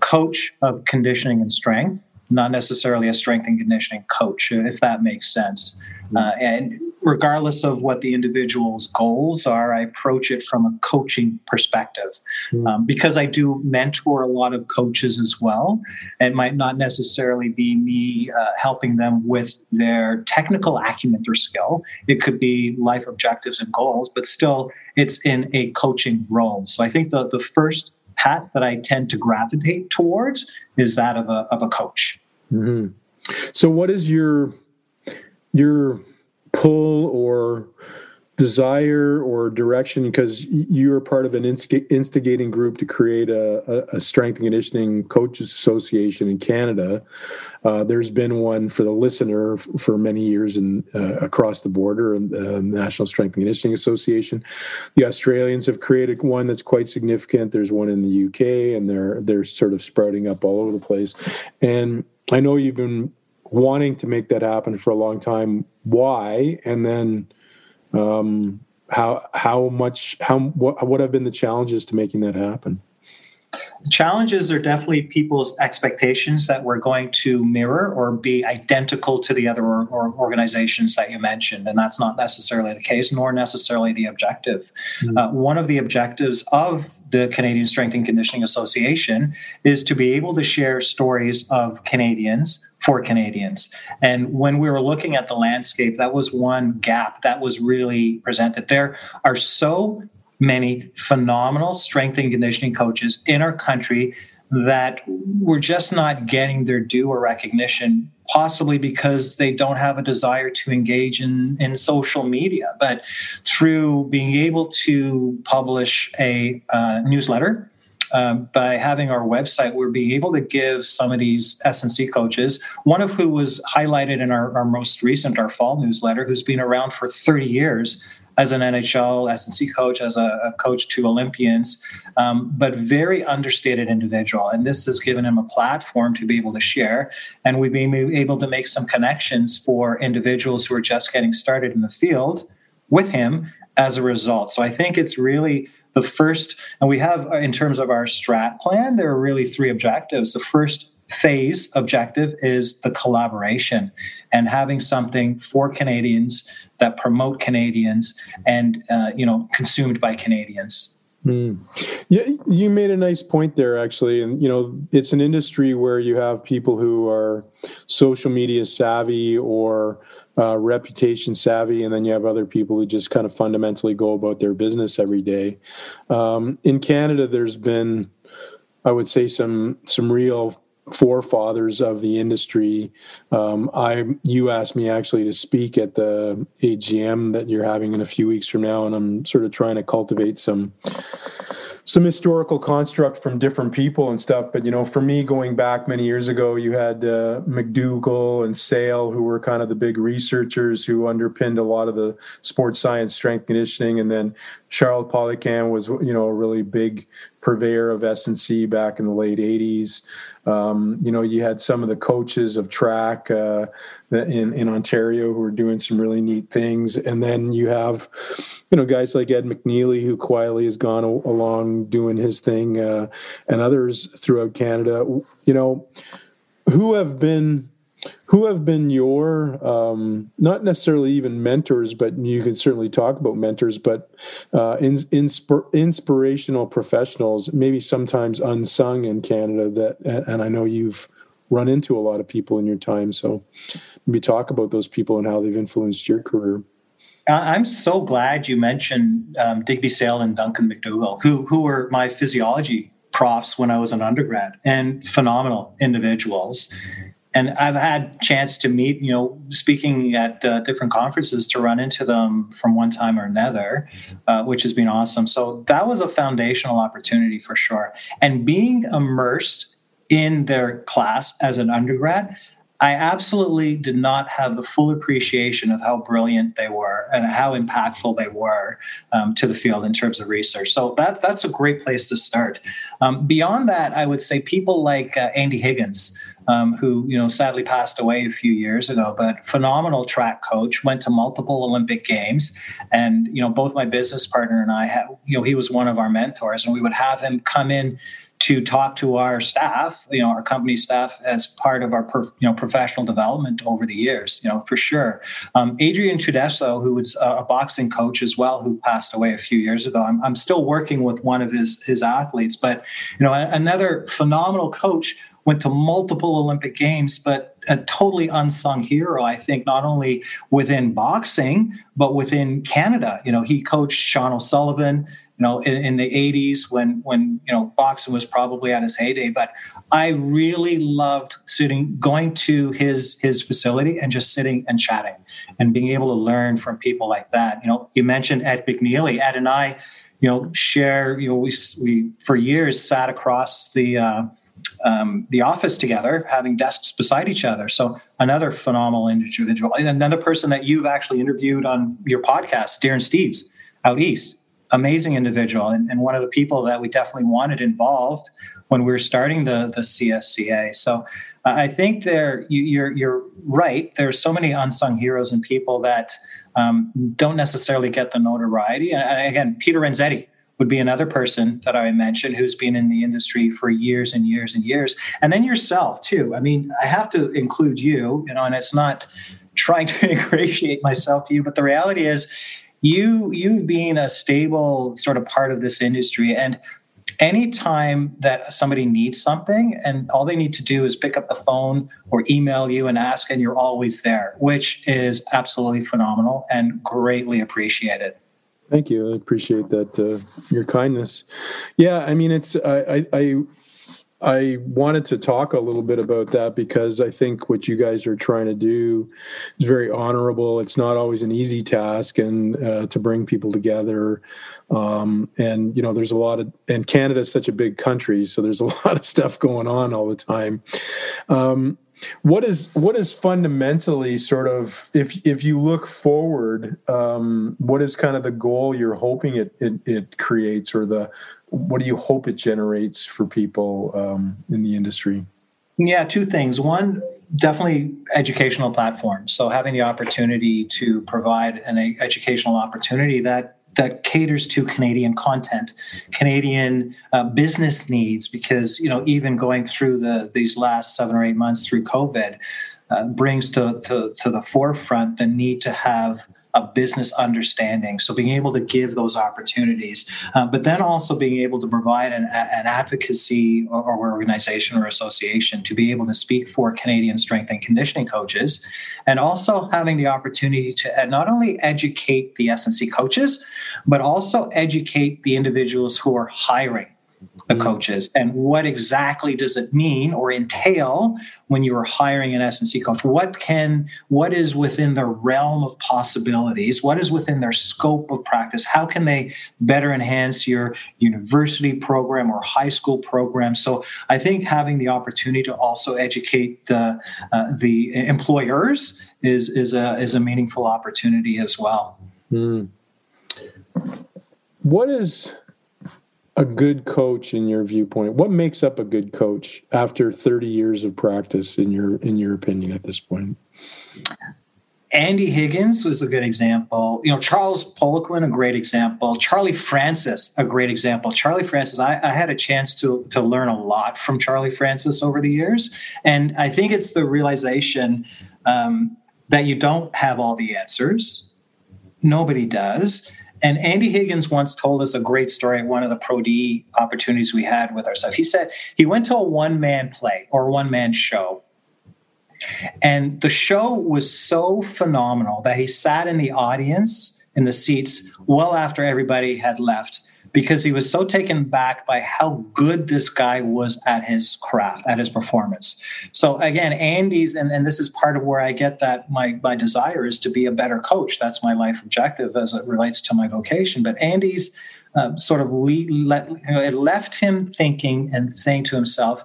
coach of conditioning and strength, not necessarily a strength and conditioning coach, if that makes sense. Mm. Uh, and regardless of what the individual's goals are, I approach it from a coaching perspective. Mm. Um, because I do mentor a lot of coaches as well, it might not necessarily be me uh, helping them with their technical acumen or skill. It could be life objectives and goals, but still, it's in a coaching role. So I think the, the first hat that I tend to gravitate towards is that of a, of a coach. Mm-hmm. So, what is your your pull or desire or direction because you're part of an instigating group to create a, a strength and conditioning coaches association in canada. Uh, there's been one for the listener for many years in, uh, across the border and uh, national strength and conditioning association. The australians have created one that's quite significant. There's one in the uk and they're they're sort of sprouting up all over the place. And i know you've been wanting to make that happen for a long time. Why? And then um, how how much how what what have been the challenges to making that happen? The challenges are definitely people's expectations that we're going to mirror or be identical to the other or, or organizations that you mentioned. And that's not necessarily the case, nor necessarily the objective. Mm-hmm. Uh, one of the objectives of the Canadian Strength and Conditioning Association is to be able to share stories of Canadians for Canadians. And when we were looking at the landscape, that was one gap that was really presented. There are so many phenomenal strength and conditioning coaches in our country that we're just not getting their due or recognition possibly because they don't have a desire to engage in, in social media but through being able to publish a uh, newsletter um, by having our website, we're being able to give some of these S&C coaches, one of who was highlighted in our, our most recent, our fall newsletter, who's been around for 30 years, as an NHL S&C coach, as a, a coach to Olympians, um, but very understated individual. And this has given him a platform to be able to share. And we've been able to make some connections for individuals who are just getting started in the field with him as a result. So I think it's really the first, and we have in terms of our strat plan, there are really three objectives. The first phase objective is the collaboration and having something for Canadians that promote Canadians and uh, you know consumed by Canadians. Mm. Yeah, you made a nice point there, actually. And you know, it's an industry where you have people who are social media savvy or uh, reputation savvy, and then you have other people who just kind of fundamentally go about their business every day. Um, in Canada, there's been, I would say, some some real forefathers of the industry. Um, I you asked me actually to speak at the AGM that you're having in a few weeks from now, and I'm sort of trying to cultivate some some historical construct from different people and stuff. But you know, for me, going back many years ago, you had uh, McDougall and Sale, who were kind of the big researchers who underpinned a lot of the sports science, strength conditioning, and then Charles Poliquin was you know a really big purveyor of S&C back in the late 80s. Um, you know, you had some of the coaches of track uh, in, in Ontario who were doing some really neat things. And then you have, you know, guys like Ed McNeely, who quietly has gone along doing his thing, uh, and others throughout Canada, you know, who have been who have been your um, not necessarily even mentors but you can certainly talk about mentors but uh, in, inspir- inspirational professionals maybe sometimes unsung in canada that and i know you've run into a lot of people in your time so maybe talk about those people and how they've influenced your career. I'm so glad you mentioned um, Digby Sale and Duncan McDougall, who who were my physiology profs when I was an undergrad, and phenomenal individuals and I've had chance to meet, you know, speaking at uh, different conferences to run into them from one time or another, uh, which has been awesome. So that was a foundational opportunity for sure. And being immersed in their class as an undergrad, I absolutely did not have the full appreciation of how brilliant they were and how impactful they were um, to the field in terms of research. So that's that's a great place to start. Um, beyond that, I would say people like uh, Andy Higgins, um, who you know sadly passed away a few years ago, but phenomenal track coach, went to multiple Olympic games, and you know both my business partner and I had you know he was one of our mentors, and we would have him come in to talk to our staff, you know, our company staff as part of our, prof, you know, professional development over the years, you know, for sure. Um, Adrian Teodorescu, who was a boxing coach as well, who passed away a few years ago. I'm, I'm still working with one of his his athletes, but you know, another phenomenal coach went to multiple Olympic Games, but a totally unsung hero, I think, not only within boxing, but within Canada. You know, he coached Shawn O'Sullivan, you know, in, in, the 80s when when you know boxing was probably at its heyday. But I really loved sitting, going to his his facility and just sitting and chatting and being able to learn from people like that. You know, you mentioned Ed McNeely. Ed and I, you know, share. You know, we we for years sat across the. Uh, um, the office together, having desks beside each other. So another phenomenal individual, another person that you've actually interviewed on your podcast, Darren Steves, out east. Amazing individual, and, and one of the people that we definitely wanted involved when we were starting the the CSCA. So uh, I think there you, you're you're right. There's so many unsung heroes and people that um, don't necessarily get the notoriety. And, and again, Peter Renzetti would be another person that I mentioned who's been in the industry for years and years and years. And then yourself, too. I mean, I have to include you, you know, and it's not trying to ingratiate myself to you, but the reality is you you being a stable sort of part of this industry and anytime that somebody needs something and all they need to do is pick up the phone or email you and ask and you're always there which is absolutely phenomenal and greatly appreciated Thank you. I appreciate that. Uh, your kindness. Yeah, I mean, it's I, I I wanted to talk a little bit about that because I think what you guys are trying to do is very honorable. It's not always an easy task, and uh, to bring people together. Um, and you know, there's a lot of and Canada is such a big country, so there's a lot of stuff going on all the time. Um, what is what is fundamentally sort of if if you look forward um, what is kind of the goal you're hoping it, it, it creates or the what do you hope it generates for people um, in the industry? Yeah two things. One definitely educational platforms so having the opportunity to provide an educational opportunity that that caters to Canadian content, Canadian uh, business needs, because you know even going through the these last seven or eight months through COVID uh, brings to, to to the forefront the need to have a business understanding. So being able to give those opportunities, uh, but then also being able to provide an, an advocacy or, or, organization or association to be able to speak for Canadian strength and conditioning coaches, and also having the opportunity to uh, not only educate the S&C coaches, but also educate the individuals who are hiring the mm-hmm. coaches. And what exactly does it mean or entail when you are hiring an S&C coach? What can what is within the realm of possibilities? What is within their scope of practice? How can they better enhance your university program or high school program? So i think having the opportunity to also educate the uh, the employers is is a is a meaningful opportunity as well. Mm. what is a good coach in your viewpoint? What makes up a good coach after 30 years of practice in your in your opinion at this point? Andy Higgins was a good example. You know, Charles Poliquin, a great example. Charlie Francis, a great example. Charlie Francis, I, I, had a chance to, to learn a lot from Charlie Francis over the years. And I think it's the realization um, that you don't have all the answers. Nobody does. And Andy Higgins once told us a great story at one of the Pro D opportunities we had with ourselves. He said he went to a one man play or one man show. And the show was so phenomenal that he sat in the audience in the seats well after everybody had left because he was so taken back by how good this guy was at his craft, at his performance. So again, Andy's, and, and this is part of where I get that my my desire is to be a better coach. That's my life objective as it relates to my vocation. But Andy's uh, sort of le- let, you know, it left him thinking and saying to himself,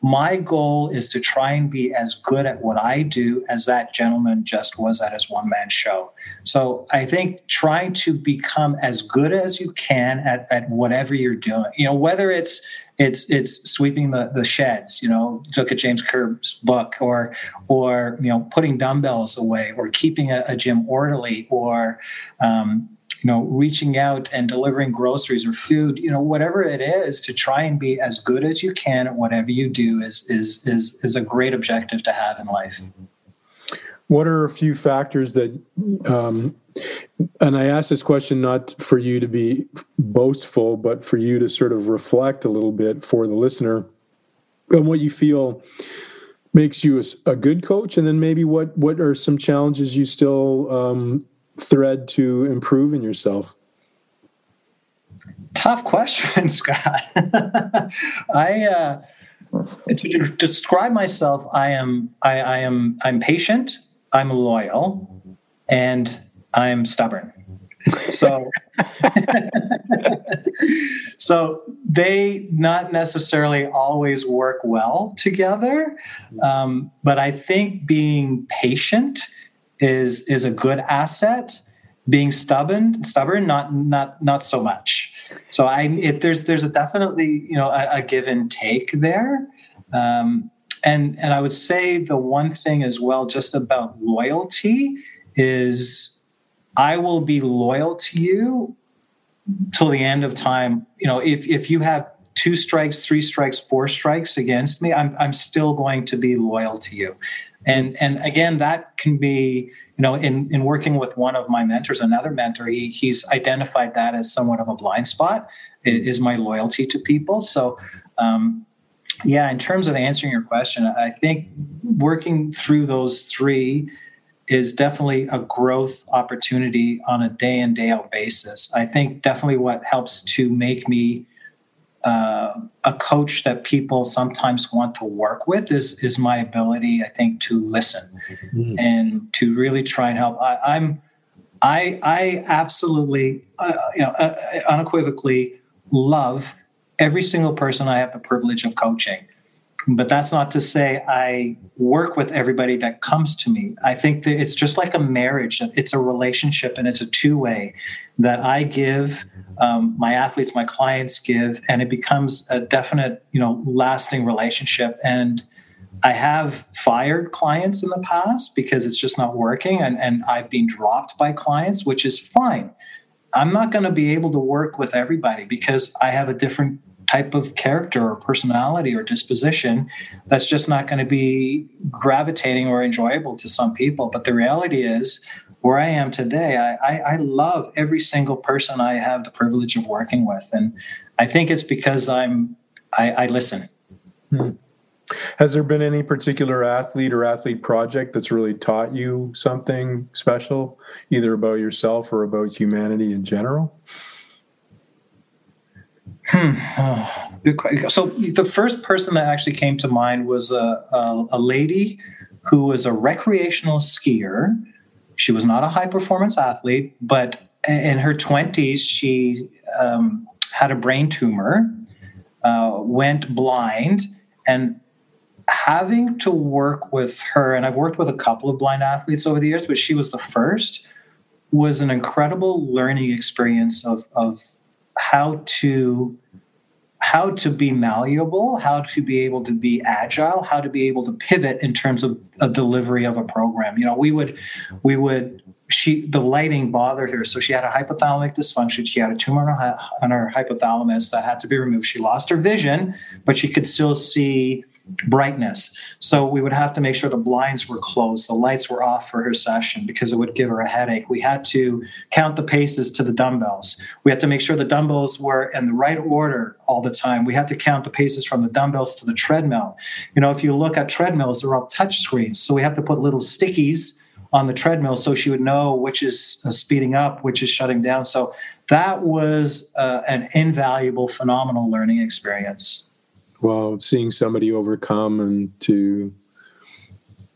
my goal is to try and be as good at what I do as that gentleman just was at his one man show. So I think trying to become as good as you can at, at whatever you're doing, you know, whether it's it's it's sweeping the, the sheds, you know, look at James Kerr's book, or or you know, putting dumbbells away, or keeping a, a gym orderly, or um, you know reaching out and delivering groceries or food you know whatever it is to try and be as good as you can at whatever you do is is is is a great objective to have in life what are a few factors that um, and i ask this question not for you to be boastful but for you to sort of reflect a little bit for the listener on what you feel makes you a, good coach and then maybe what what are some challenges you still um, thread to improve in yourself? Tough question, Scott. I uh, to describe myself, I am I, I am I'm patient, I'm loyal, and I'm stubborn. So so they not necessarily always work well together. Um, but I think being patient is is a good asset being stubborn stubborn not not not so much so i if there's there's a definitely you know a, a give and take there um, and and i would say the one thing as well just about loyalty is i will be loyal to you till the end of time, you know, if if you have two strikes, three strikes, four strikes against me, I'm I'm still going to be loyal to you. And and again, that can be, you know, in in working with one of my mentors, another mentor, he he's identified that as somewhat of a blind spot is my loyalty to people. So um, yeah, in terms of answering your question, I think working through those three is definitely a growth opportunity on a day in day out basis. I think definitely what helps to make me uh, a coach that people sometimes want to work with is is my ability, I think, to listen mm-hmm. and to really try and help. I, am I I absolutely uh, you know uh, unequivocally love every single person I have the privilege of coaching. But that's not to say I work with everybody that comes to me. I think that it's just like a marriage, it's a relationship and it's a two way that I give, um, my athletes, my clients give, and it becomes a definite, you know, lasting relationship. And I have fired clients in the past because it's just not working, and, and I've been dropped by clients, which is fine. I'm not going to be able to work with everybody because I have a different type of character or personality or disposition that's just not going to be gravitating or enjoyable to some people. But the reality is, where I am today, I, I, I love every single person I have the privilege of working with, and I think it's because I'm I, I listen. Hmm. Has there been any particular athlete or athlete project that's really taught you something special, either about yourself or about humanity in general? Hmm. Oh, good question. So the first person that actually came to mind was a, a, a lady who was a recreational skier. She was not a high performance athlete, but in her 20s, she um, had a brain tumor, uh, went blind, and having to work with her, and I've worked with a couple of blind athletes over the years, but she was the first, was an incredible learning experience of, of how to how to be malleable, how to be able to be agile, how to be able to pivot in terms of a delivery of a program. You know, we would we would she the lighting bothered her, so she had a hypothalamic dysfunction. She had a tumor on her, on her hypothalamus that had to be removed. She lost her vision, but she could still see brightness. So we would have to make sure the blinds were closed, the lights were off for her session because it would give her a headache. We had to count the paces to the dumbbells. We had to make sure the dumbbells were in the right order all the time. We had to count the paces from the dumbbells to the treadmill. You know, if you look at treadmills, they're all touch screens. So we have to put little stickies on the treadmill so she would know which is uh, speeding up, which is shutting down. So that was uh, an invaluable, phenomenal learning experience well seeing somebody overcome and to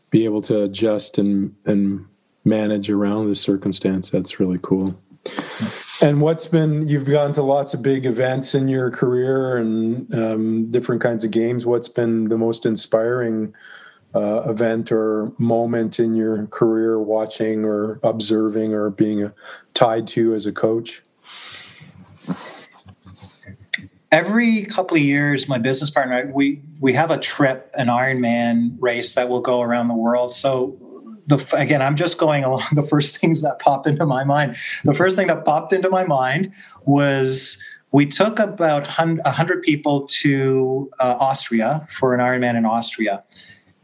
be able to adjust and and manage around the circumstance that's really cool. And what's been you've gone to lots of big events in your career and um, different kinds of games. What's been the most inspiring uh, event or moment in your career watching or observing or being tied to as a coach every couple of years, my business partner, we we have a trip, an Ironman race that will go around the world. So the again, I'm just going along the first things that pop into my mind. The first thing that popped into my mind was we took about 100 people to uh, Austria for an Ironman in Austria,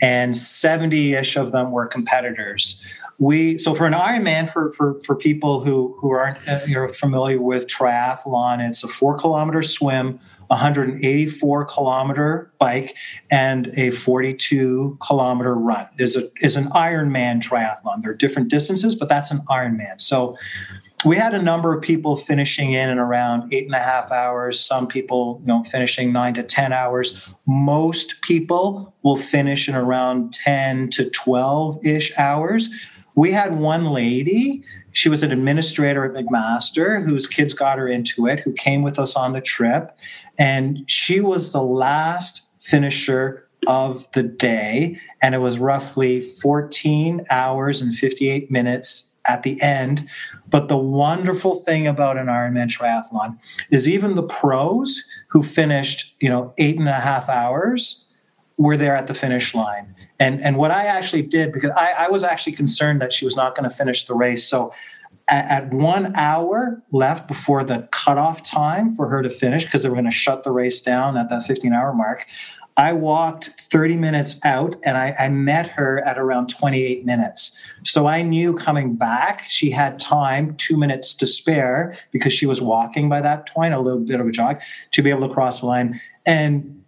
and 70 ish of them were competitors we so for an Ironman for for for people who who aren't uh, you know familiar with triathlon, it's a four kilometer swim, 184 kilometer bike, and a 42 kilometer run. is a is an Ironman triathlon. There are different distances, but that's an Ironman. So we had a number of people finishing in and around eight and a half hours some people you know finishing nine to ten hours most people will finish in around 10 to 12 ish hours we had one lady, she was an administrator at McMaster whose kids got her into it, who came with us on the trip. And she was the last finisher of the day. And it was roughly 14 hours and 58 minutes at the end. But the wonderful thing about an Ironman triathlon is even the pros who finished, you know, eight and a half hours were there at the finish line. And, and what I actually did, because I, I was actually concerned that she was not going to finish the race. So at, at one hour left before the cutoff time for her to finish, because they were going to shut the race down at that 15 hour mark, I walked 30 minutes out and I, I, met her at around 28 minutes. So I knew coming back, she had time, two minutes to spare, because she was walking by that point, a little bit of a jog, to be able to cross the line. And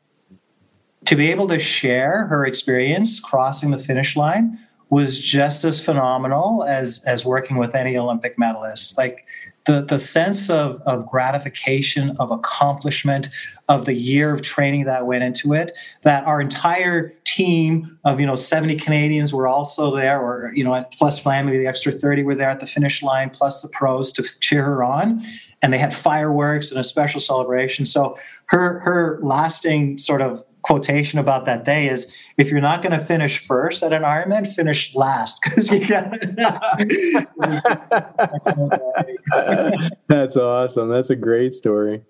to be able to share her experience crossing the finish line was just as phenomenal as as working with any Olympic medalists. Like the the sense of of gratification, of accomplishment, of the year of training that went into it. That our entire team of you know 70 Canadians were also there, or you know plus Flammy, the extra 30 were there at the finish line, plus the pros to cheer her on. And they had fireworks and a special celebration. So her her lasting sort of quotation about that day is if you're not going to finish first at an Ironman, finish last because you got. That's awesome. That's a great story.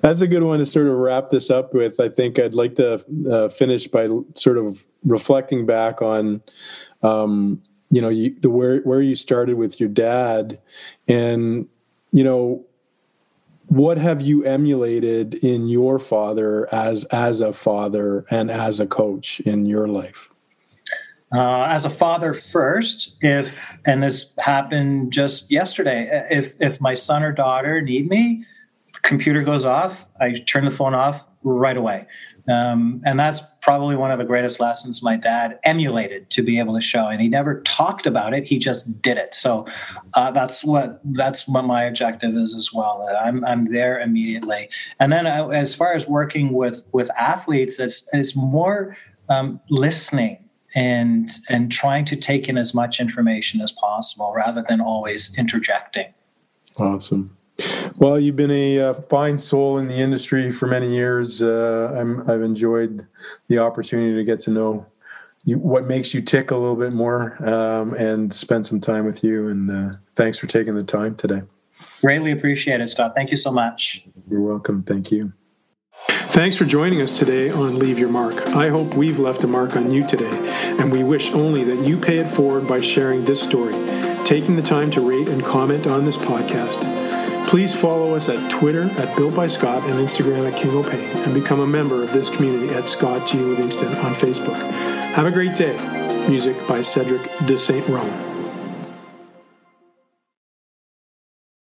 That's a good one to sort of wrap this up with. I think I'd like to uh, finish by sort of reflecting back on, um, you know, you, the where where you started with your dad, and you know what have you emulated in your father as as a father and as a coach in your life? Uh, as a father first if and this happened just yesterday if if my son or daughter need me computer goes off i turn the phone off right away um, and that's probably one of the greatest lessons my dad emulated to be able to show. And he never talked about it; he just did it. So uh, that's what that's what my objective is as well. I'm I'm there immediately. And then uh, as far as working with with athletes, it's it's more um, listening and and trying to take in as much information as possible rather than always interjecting. Awesome. Well, you've been a uh, fine soul in the industry for many years. Uh, i have enjoyed the opportunity to get to know you, what makes you tick a little bit more um, and spend some time with you. And uh, thanks for taking the time today. Greatly appreciate it, Scott. Thank you so much. You're welcome. Thank you. Thanks for joining us today on Leave Your Mark. I hope we've left a mark on you today, and we wish only that you pay it forward by sharing this story, taking the time to rate and comment on this podcast Please follow us at Twitter at Built by Scott and Instagram at King O'Pain and become a member of this community at Scott G. Livingston on Facebook. Have a great day. Music by Cedric de St. Rome.